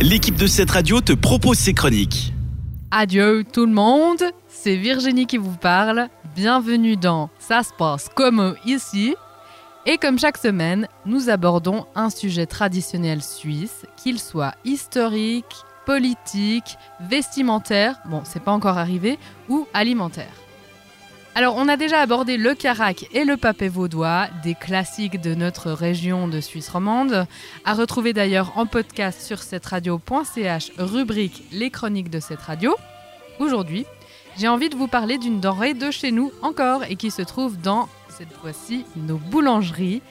l'équipe de cette radio te propose ses chroniques. Adieu tout le monde, c'est Virginie qui vous parle. Bienvenue dans Ça se passe comme ici. Et comme chaque semaine, nous abordons un sujet traditionnel suisse, qu'il soit historique, politique, vestimentaire, bon, c'est pas encore arrivé, ou alimentaire. Alors, on a déjà abordé le carac et le papé vaudois, des classiques de notre région de Suisse romande, à retrouver d'ailleurs en podcast sur cette radio.ch, rubrique Les chroniques de cette radio. Aujourd'hui, j'ai envie de vous parler d'une denrée de chez nous encore et qui se trouve dans, cette fois-ci, nos boulangeries.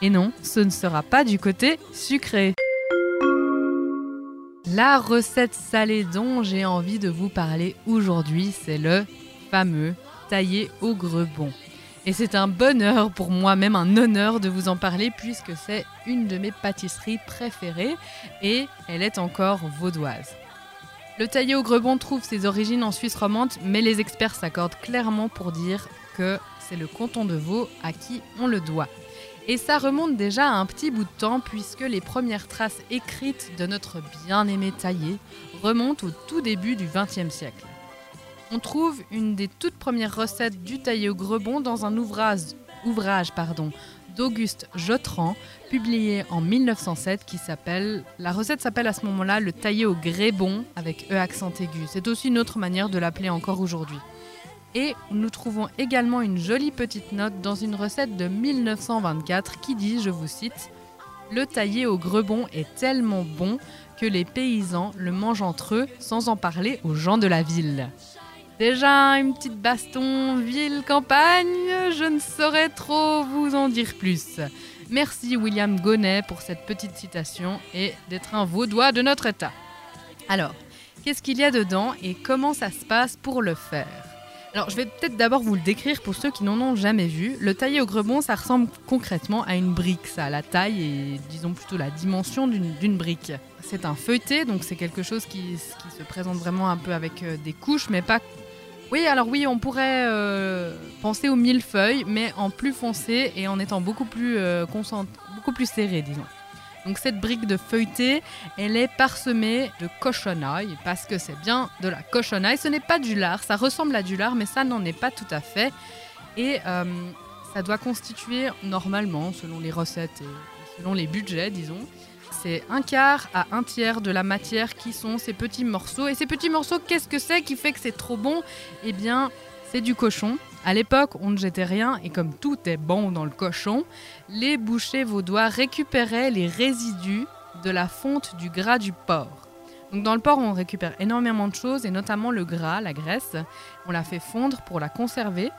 Et non, ce ne sera pas du côté sucré. La recette salée dont j'ai envie de vous parler aujourd'hui, c'est le fameux taillé au grebon. Et c'est un bonheur pour moi, même un honneur de vous en parler puisque c'est une de mes pâtisseries préférées et elle est encore vaudoise. Le taillé au grebon trouve ses origines en Suisse romande, mais les experts s'accordent clairement pour dire que c'est le canton de Vaud à qui on le doit. Et ça remonte déjà à un petit bout de temps puisque les premières traces écrites de notre bien-aimé taillé remontent au tout début du XXe siècle. On trouve une des toutes premières recettes du taillé au grebon dans un ouvrage, d'Auguste Jotran, publié en 1907, qui s'appelle. La recette s'appelle à ce moment-là le taillé au grébon avec E accent aigu. C'est aussi une autre manière de l'appeler encore aujourd'hui. Et nous trouvons également une jolie petite note dans une recette de 1924 qui dit, je vous cite, Le taillé au grebon est tellement bon que les paysans le mangent entre eux sans en parler aux gens de la ville. Déjà une petite baston ville-campagne, je ne saurais trop vous en dire plus. Merci William Gonnet pour cette petite citation et d'être un vaudois de notre état. Alors, qu'est-ce qu'il y a dedans et comment ça se passe pour le faire? Alors, je vais peut-être d'abord vous le décrire pour ceux qui n'en ont jamais vu. Le taillé au grebon, ça ressemble concrètement à une brique. Ça a la taille et, disons plutôt, la dimension d'une brique. C'est un feuilleté, donc c'est quelque chose qui, qui, se présente vraiment un peu avec euh, des couches, mais pas oui, alors oui, on pourrait euh, penser au millefeuille, mais en plus foncé et en étant beaucoup plus, euh, beaucoup plus serré, disons. Donc cette brique de feuilleté, elle est parsemée de cochonaille, parce que c'est bien de la cochonaille. Ce n'est pas du lard, ça ressemble à du lard, mais ça n'en est pas tout à fait. Et euh, ça doit constituer normalement, selon les recettes et selon les budgets, disons, c'est un quart à un tiers de la matière qui sont ces petits morceaux. Et ces petits morceaux, qu'est-ce que c'est qui fait que c'est trop bon? Eh bien, c'est du cochon. À l'époque, on ne jetait rien et comme tout est bon dans le cochon, les bouchers vaudois récupéraient les résidus de la fonte du gras du porc. Donc dans le porc, on récupère énormément de choses et notamment le gras, la graisse. On la fait fondre pour la conserver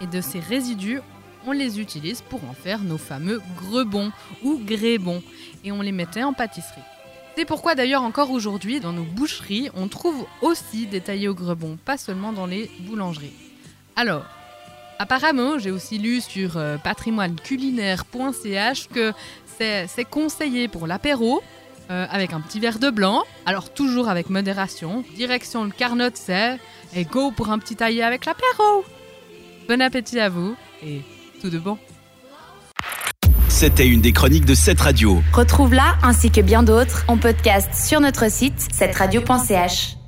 et de ces résidus, on les utilise pour en faire nos fameux grebons ou grébons et on les mettait en pâtisserie. C'est pourquoi d'ailleurs encore aujourd'hui dans nos boucheries on trouve aussi des taillés au grebon, pas seulement dans les boulangeries. Alors, apparemment j'ai aussi lu sur euh, patrimoineculinaire.ch que c'est conseillé pour l'apéro, euh, avec un petit verre de blanc, alors toujours avec modération. Direction le carnot c'est et go pour un petit taillé avec l'apéro. Bon appétit à vous et tout de bon. C'était une des chroniques de cette radio. Retrouve-la ainsi que bien d'autres en podcast sur notre site cette radio.ch.